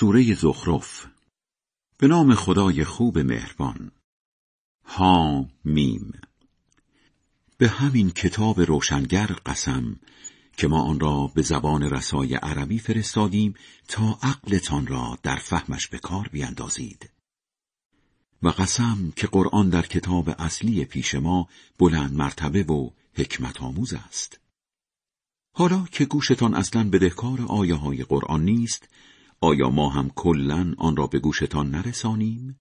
سوره زخرف. به نام خدای خوب مهربان. ها میم. به همین کتاب روشنگر قسم که ما آن را به زبان رسای عربی فرستادیم تا عقلتان را در فهمش به کار بیندازید. و قسم که قرآن در کتاب اصلی پیش ما بلند مرتبه و حکمت آموز است. حالا که گوشتان اصلا بدهکار آیه های قرآن نیست آیا ما هم کلا آن را به گوشتان نرسانیم؟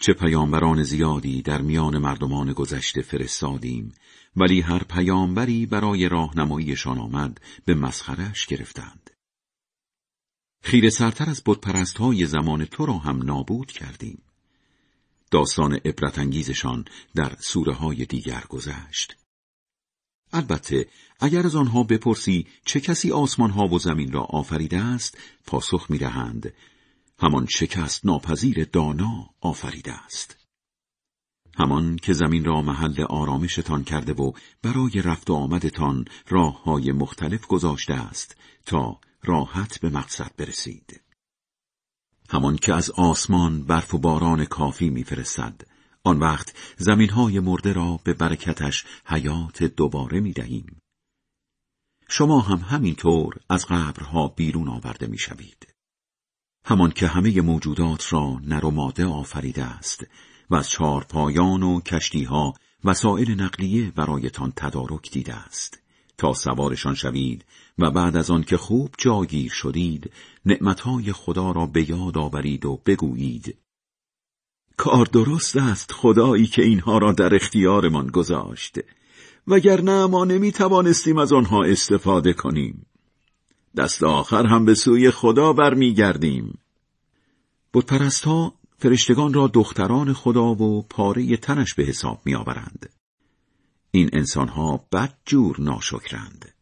چه پیامبران زیادی در میان مردمان گذشته فرستادیم ولی هر پیامبری برای راهنماییشان آمد به مسخرش گرفتند. خیر سرتر از بتپرست های زمان تو را هم نابود کردیم. داستان عبرت در سوره های دیگر گذشت. البته اگر از آنها بپرسی چه کسی آسمان ها و زمین را آفریده است پاسخ می دهند همان شکست ناپذیر دانا آفریده است. همان که زمین را محل آرامشتان کرده و برای رفت و آمدتان راه های مختلف گذاشته است تا راحت به مقصد برسید. همان که از آسمان برف و باران کافی میفرستد آن وقت زمین های مرده را به برکتش حیات دوباره می دهیم. شما هم همینطور از قبرها بیرون آورده می شوید. همان که همه موجودات را نر و آفریده است و از چهار پایان و کشتیها وسایل نقلیه برایتان تدارک دیده است تا سوارشان شوید و بعد از آن که خوب جاگیر شدید نعمتهای خدا را به یاد آورید و بگویید کار درست است خدایی که اینها را در اختیارمان گذاشت وگرنه ما نمی توانستیم از آنها استفاده کنیم دست آخر هم به سوی خدا برمیگردیم بتپرست ها فرشتگان را دختران خدا و پاره تنش به حساب می آورند. این انسانها بدجور ناشکرند.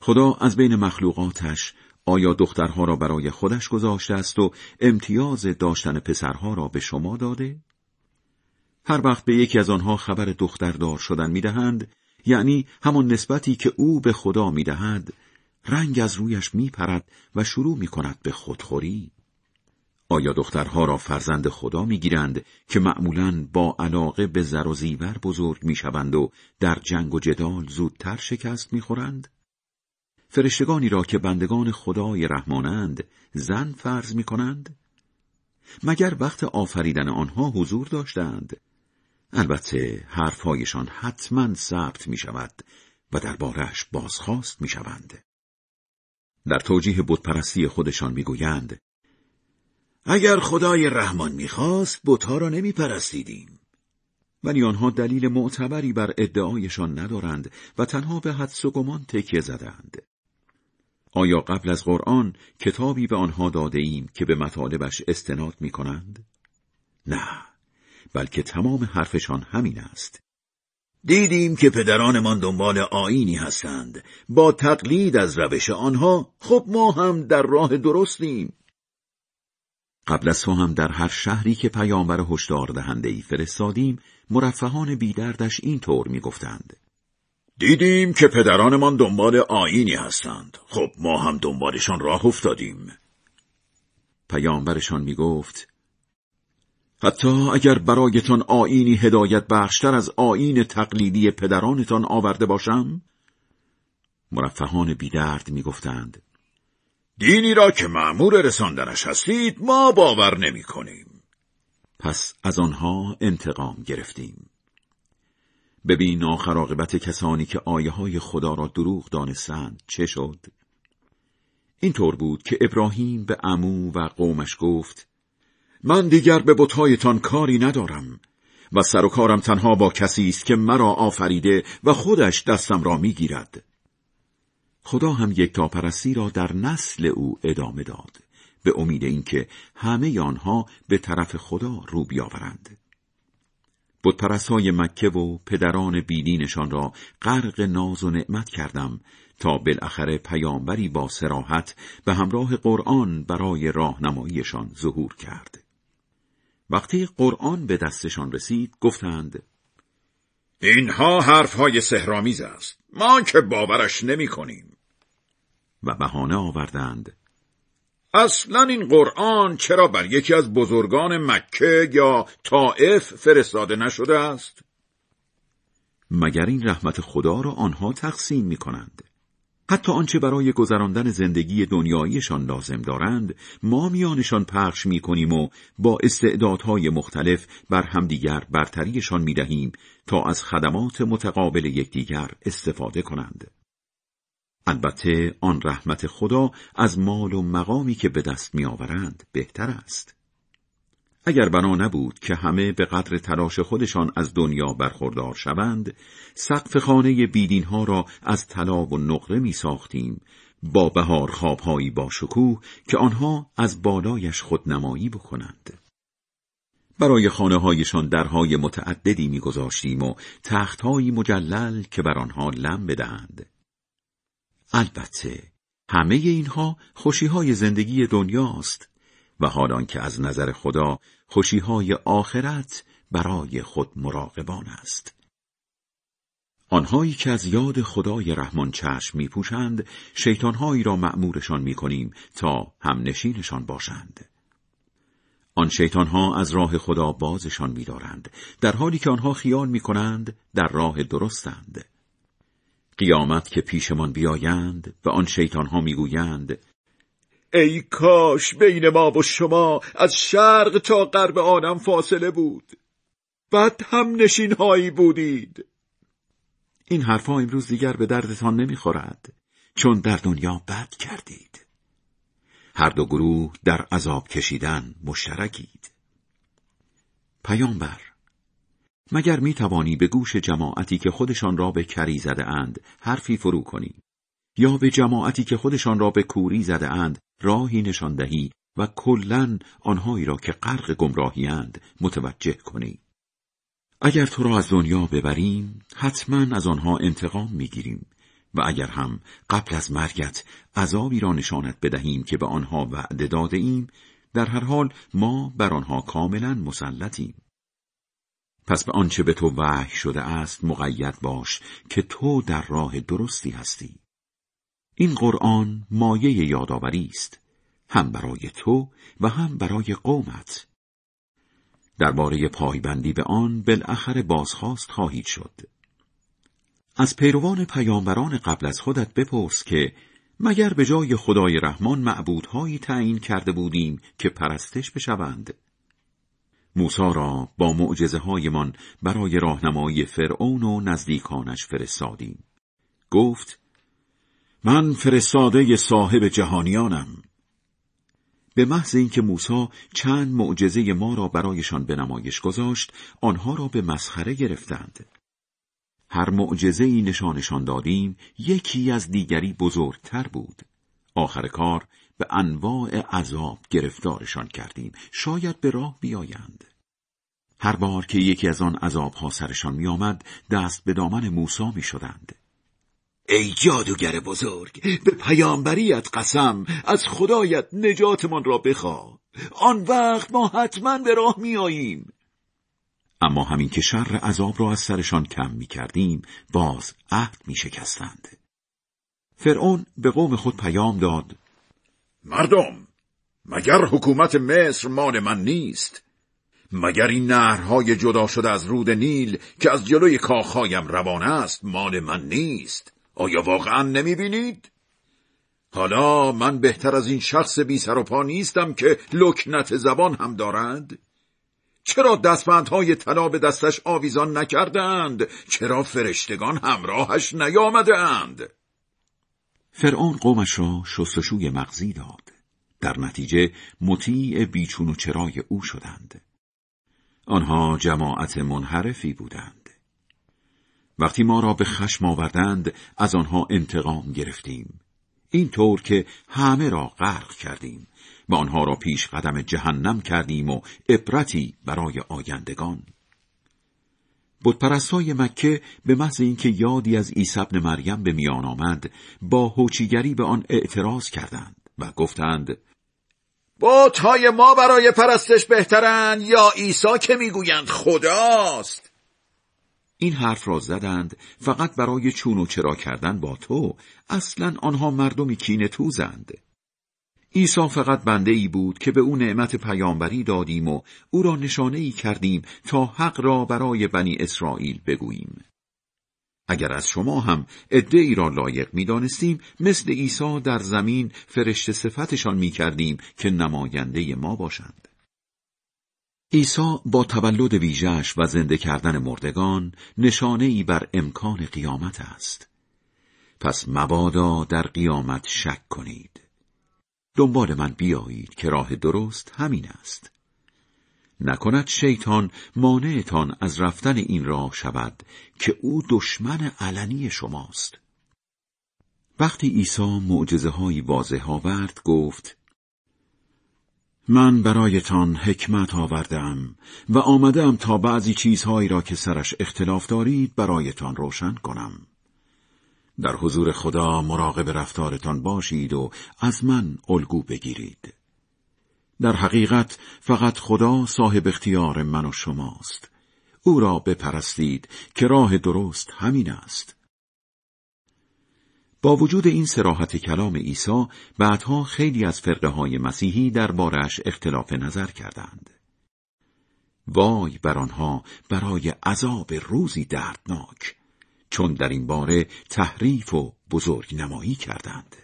خدا از بین مخلوقاتش آیا دخترها را برای خودش گذاشته است و امتیاز داشتن پسرها را به شما داده؟ هر وقت به یکی از آنها خبر دختردار شدن می‌دهند یعنی همان نسبتی که او به خدا می‌دهد رنگ از رویش میپرد و شروع می‌کند به خودخوری آیا دخترها را فرزند خدا می‌گیرند که معمولا با علاقه به زر و زیور بزرگ می‌شوند و در جنگ و جدال زودتر شکست می‌خورند فرشتگانی را که بندگان خدای رحمانند زن فرض می کنند؟ مگر وقت آفریدن آنها حضور داشتند؟ البته حرفهایشان حتما ثبت می شود و دربارش بازخواست می شوند. در توجیه بتپرستی خودشان می‌گویند اگر خدای رحمان می‌خواست بتها را نمی پرستیدیم. ولی آنها دلیل معتبری بر ادعایشان ندارند و تنها به حدس و گمان تکیه زدند. آیا قبل از قرآن کتابی به آنها داده ایم که به مطالبش استناد می کنند؟ نه، بلکه تمام حرفشان همین است. دیدیم که پدرانمان دنبال آینی هستند. با تقلید از روش آنها خب ما هم در راه درستیم. قبل از تو هم در هر شهری که پیامبر هشدار دهنده ای فرستادیم مرفهان بیدردش اینطور می‌گفتند دیدیم که پدرانمان دنبال آینی هستند. خب ما هم دنبالشان راه افتادیم. پیامبرشان می گفت حتی اگر برایتان آینی هدایت بخشتر از آین تقلیدی پدرانتان آورده باشم؟ مرفهان بیدرد می گفتند دینی را که معمور رساندنش هستید ما باور نمی کنیم. پس از آنها انتقام گرفتیم. ببین آخر عاقبت کسانی که آیه های خدا را دروغ دانستند چه شد؟ اینطور بود که ابراهیم به امو و قومش گفت من دیگر به بتهایتان کاری ندارم و سر و کارم تنها با کسی است که مرا آفریده و خودش دستم را می‌گیرد. خدا هم یک تاپرستی را در نسل او ادامه داد به امید اینکه همه آنها به طرف خدا رو بیاورند. های مکه و پدران بیدینشان را غرق ناز و نعمت کردم تا بالاخره پیامبری با سراحت به همراه قرآن برای راهنماییشان ظهور کرد. وقتی قرآن به دستشان رسید گفتند اینها حرفهای سهرامیز است ما که باورش نمی کنیم. و بهانه آوردند اصلا این قرآن چرا بر یکی از بزرگان مکه یا طائف فرستاده نشده است؟ مگر این رحمت خدا را آنها تقسیم می کنند؟ حتی آنچه برای گذراندن زندگی دنیاییشان لازم دارند ما میانشان پخش می کنیم و با استعدادهای مختلف بر همدیگر برتریشان می دهیم تا از خدمات متقابل یکدیگر استفاده کنند. البته آن رحمت خدا از مال و مقامی که به دست میآورند بهتر است. اگر بنا نبود که همه به قدر تلاش خودشان از دنیا برخوردار شوند، سقف خانه بیدین ها را از طلا و نقره می ساختیم با بهار خوابهایی با شکوه که آنها از بالایش خودنمایی بکنند. برای خانه هایشان درهای متعددی میگذاشتیم و تختهایی مجلل که بر آنها لم بدهند. البته همه اینها خوشیهای زندگی دنیاست و حالان که از نظر خدا خوشیهای آخرت برای خود مراقبان است. آنهایی که از یاد خدای رحمان چشم می پوشند شیطانهایی را معمورشان می کنیم تا هم نشینشان باشند. آن شیطانها از راه خدا بازشان می دارند در حالی که آنها خیال می کنند در راه درستند. قیامت که پیشمان بیایند و آن شیطانها می‌گویند ای کاش بین ما و شما از شرق تا غرب آنم فاصله بود. بد هم نشین هایی بودید. این حرفها امروز دیگر به دردتان نمی‌خورد چون در دنیا بد کردید. هر دو گروه در عذاب کشیدن مشترکید. پیامبر مگر می توانی به گوش جماعتی که خودشان را به کری زده اند حرفی فرو کنی؟ یا به جماعتی که خودشان را به کوری زده اند راهی نشان دهی و کلا آنهایی را که غرق گمراهیاند متوجه کنی؟ اگر تو را از دنیا ببریم حتما از آنها انتقام می‌گیریم و اگر هم قبل از مرگت عذابی را نشانت بدهیم که به آنها وعده داده ایم در هر حال ما بر آنها کاملا مسلطیم. پس به آنچه به تو وحی شده است مقید باش که تو در راه درستی هستی. این قرآن مایه یادآوری است هم برای تو و هم برای قومت. درباره پایبندی به آن بالاخره بازخواست خواهید شد. از پیروان پیامبران قبل از خودت بپرس که مگر به جای خدای رحمان معبودهایی تعیین کرده بودیم که پرستش بشوند؟ موسا را با معجزه هایمان برای راهنمایی فرعون و نزدیکانش فرستادیم. گفت من فرستاده صاحب جهانیانم. به محض اینکه موسی چند معجزه ما را برایشان به نمایش گذاشت، آنها را به مسخره گرفتند. هر معجزه ای نشانشان دادیم، یکی از دیگری بزرگتر بود. آخر کار به انواع عذاب گرفتارشان کردیم. شاید به راه بیایند. هر بار که یکی از آن عذابها سرشان میآمد دست به دامن موسی می شدند. ای جادوگر بزرگ به پیامبریت قسم از خدایت نجاتمان را بخواه آن وقت ما حتما به راه میآییم. اما همین که شر عذاب را از سرشان کم می کردیم باز عهد می شکستند فرعون به قوم خود پیام داد مردم مگر حکومت مصر مال من نیست مگر این نهرهای جدا شده از رود نیل که از جلوی کاخهایم روان است مال من نیست آیا واقعا نمی بینید؟ حالا من بهتر از این شخص بی سر و پا نیستم که لکنت زبان هم دارد؟ چرا دستبندهای طلا به دستش آویزان نکردند؟ چرا فرشتگان همراهش نیامدند؟ فرعون قومش را شستشوی مغزی داد. در نتیجه مطیع بیچون و چرای او شدند. آنها جماعت منحرفی بودند. وقتی ما را به خشم آوردند از آنها انتقام گرفتیم. این طور که همه را غرق کردیم و آنها را پیش قدم جهنم کردیم و عبرتی برای آیندگان. بتپرستای مکه به محض اینکه یادی از عیسی ابن مریم به میان آمد با هوچیگری به آن اعتراض کردند و گفتند های ما برای پرستش بهترند یا عیسی که می‌گویند خداست؟ این حرف را زدند فقط برای چون و چرا کردن با تو اصلا آنها مردمی کینه توزند. عیسی فقط بنده ای بود که به او نعمت پیامبری دادیم و او را نشانه ای کردیم تا حق را برای بنی اسرائیل بگوییم. اگر از شما هم عده ای را لایق می دانستیم مثل عیسی در زمین فرشت صفتشان می کردیم که نماینده ما باشند. عیسی با تولد ویژش و زنده کردن مردگان نشانه ای بر امکان قیامت است. پس مبادا در قیامت شک کنید. دنبال من بیایید که راه درست همین است. نکند شیطان مانعتان از رفتن این راه شود که او دشمن علنی شماست. وقتی عیسی معجزه های واضح آورد گفت من برایتان حکمت آوردم و آمدم تا بعضی چیزهایی را که سرش اختلاف دارید برایتان روشن کنم. در حضور خدا مراقب رفتارتان باشید و از من الگو بگیرید. در حقیقت فقط خدا صاحب اختیار من و شماست. او را بپرستید که راه درست همین است. با وجود این سراحت کلام عیسی بعدها خیلی از فرقه های مسیحی بارش اختلاف نظر کردند. وای بر آنها برای عذاب روزی دردناک چون در این باره تحریف و بزرگ نمایی کردند.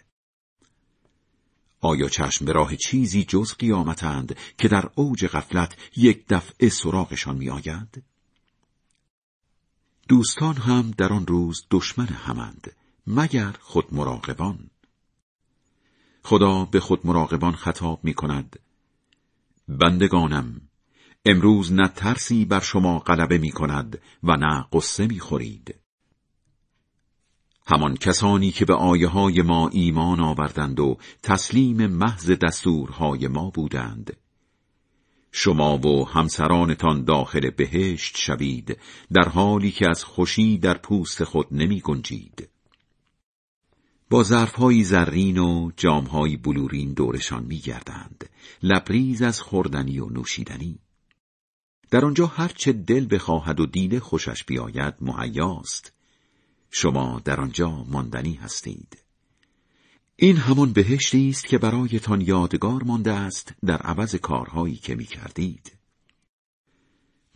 آیا چشم به راه چیزی جز قیامتند که در اوج غفلت یک دفعه سراغشان می آید؟ دوستان هم در آن روز دشمن همند مگر خود مراقبان خدا به خود مراقبان خطاب می کند بندگانم امروز نه ترسی بر شما غلبه می کند و نه قصه می خورید همان کسانی که به آیه های ما ایمان آوردند و تسلیم محض دستورهای ما بودند. شما و همسرانتان داخل بهشت شوید در حالی که از خوشی در پوست خود نمی گنجید. با ظرفهایی زرین و جامهایی بلورین دورشان می گردند. لبریز از خوردنی و نوشیدنی. در آنجا هرچه دل بخواهد و دیده خوشش بیاید مهیاست. شما در آنجا ماندنی هستید این همان بهشتی است که برایتان یادگار مانده است در عوض کارهایی که می کردید.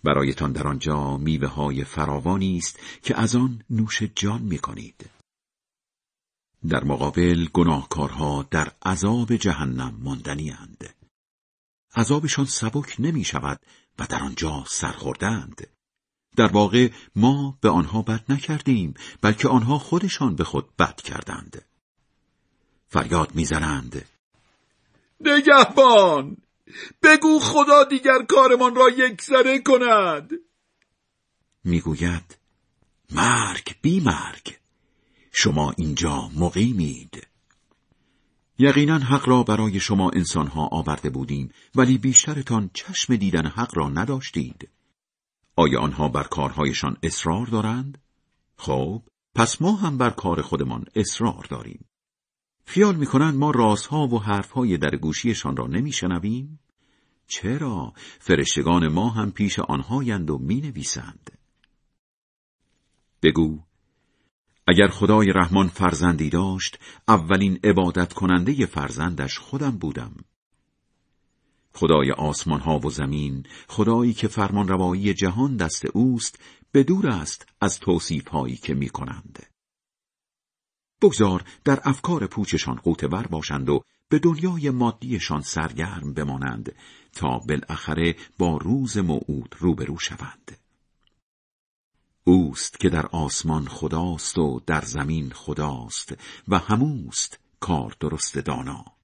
برایتان در آنجا میوه های فراوانی است که از آن نوش جان می کنید. در مقابل گناهکارها در عذاب جهنم ماندنی اند. عذابشان سبک نمی شود و در آنجا سرخوردند. در واقع ما به آنها بد نکردیم بلکه آنها خودشان به خود بد کردند. فریاد می‌زنند. نگهبان بگو خدا دیگر کارمان را یکسره کند. می‌گوید مرگ بی مرگ. شما اینجا مقیمید. یقینا حق را برای شما انسانها آورده بودیم ولی بیشترتان چشم دیدن حق را نداشتید. آیا آنها بر کارهایشان اصرار دارند؟ خب، پس ما هم بر کار خودمان اصرار داریم. خیال می‌کنند ما رازها و حرفهای در گوشیشان را نمیشنویم؟ چرا؟ فرشتگان ما هم پیش آنهایند و می‌نویسند. بگو اگر خدای رحمان فرزندی داشت اولین عبادت کننده فرزندش خودم بودم خدای آسمان ها و زمین خدایی که فرمان روایی جهان دست اوست به دور است از توصیف هایی که می کنند. بگذار در افکار پوچشان قوتور باشند و به دنیای مادیشان سرگرم بمانند تا بالاخره با روز موعود روبرو شوند. اوست که در آسمان خداست و در زمین خداست و هموست کار درست دانا.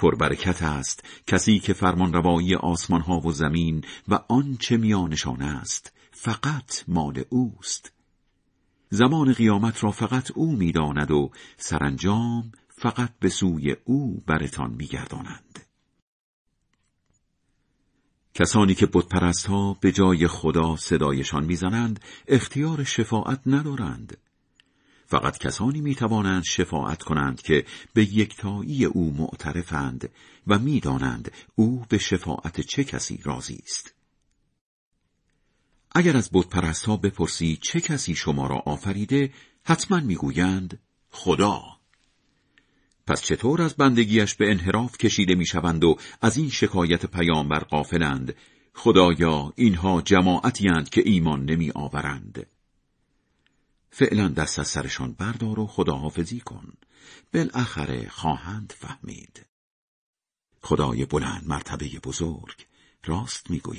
پربرکت است کسی که فرمان روایی آسمان ها و زمین و آنچه میانشان است فقط مال اوست. زمان قیامت را فقط او می‌داند و سرانجام فقط به سوی او برتان میگردانند. کسانی که بتپرست ها به جای خدا صدایشان می‌زنند اختیار شفاعت ندارند. فقط کسانی می توانند شفاعت کنند که به یکتایی او معترفند و می‌دانند او به شفاعت چه کسی راضی است. اگر از بتپرست ها بپرسی چه کسی شما را آفریده حتما می‌گویند خدا. پس چطور از بندگیش به انحراف کشیده می‌شوند و از این شکایت پیامبر قافلند خدایا اینها جماعتی که ایمان نمی آورند فعلا دست از سرشان بردار و خداحافظی کن. بالاخره خواهند فهمید. خدای بلند مرتبه بزرگ راست می‌گوید.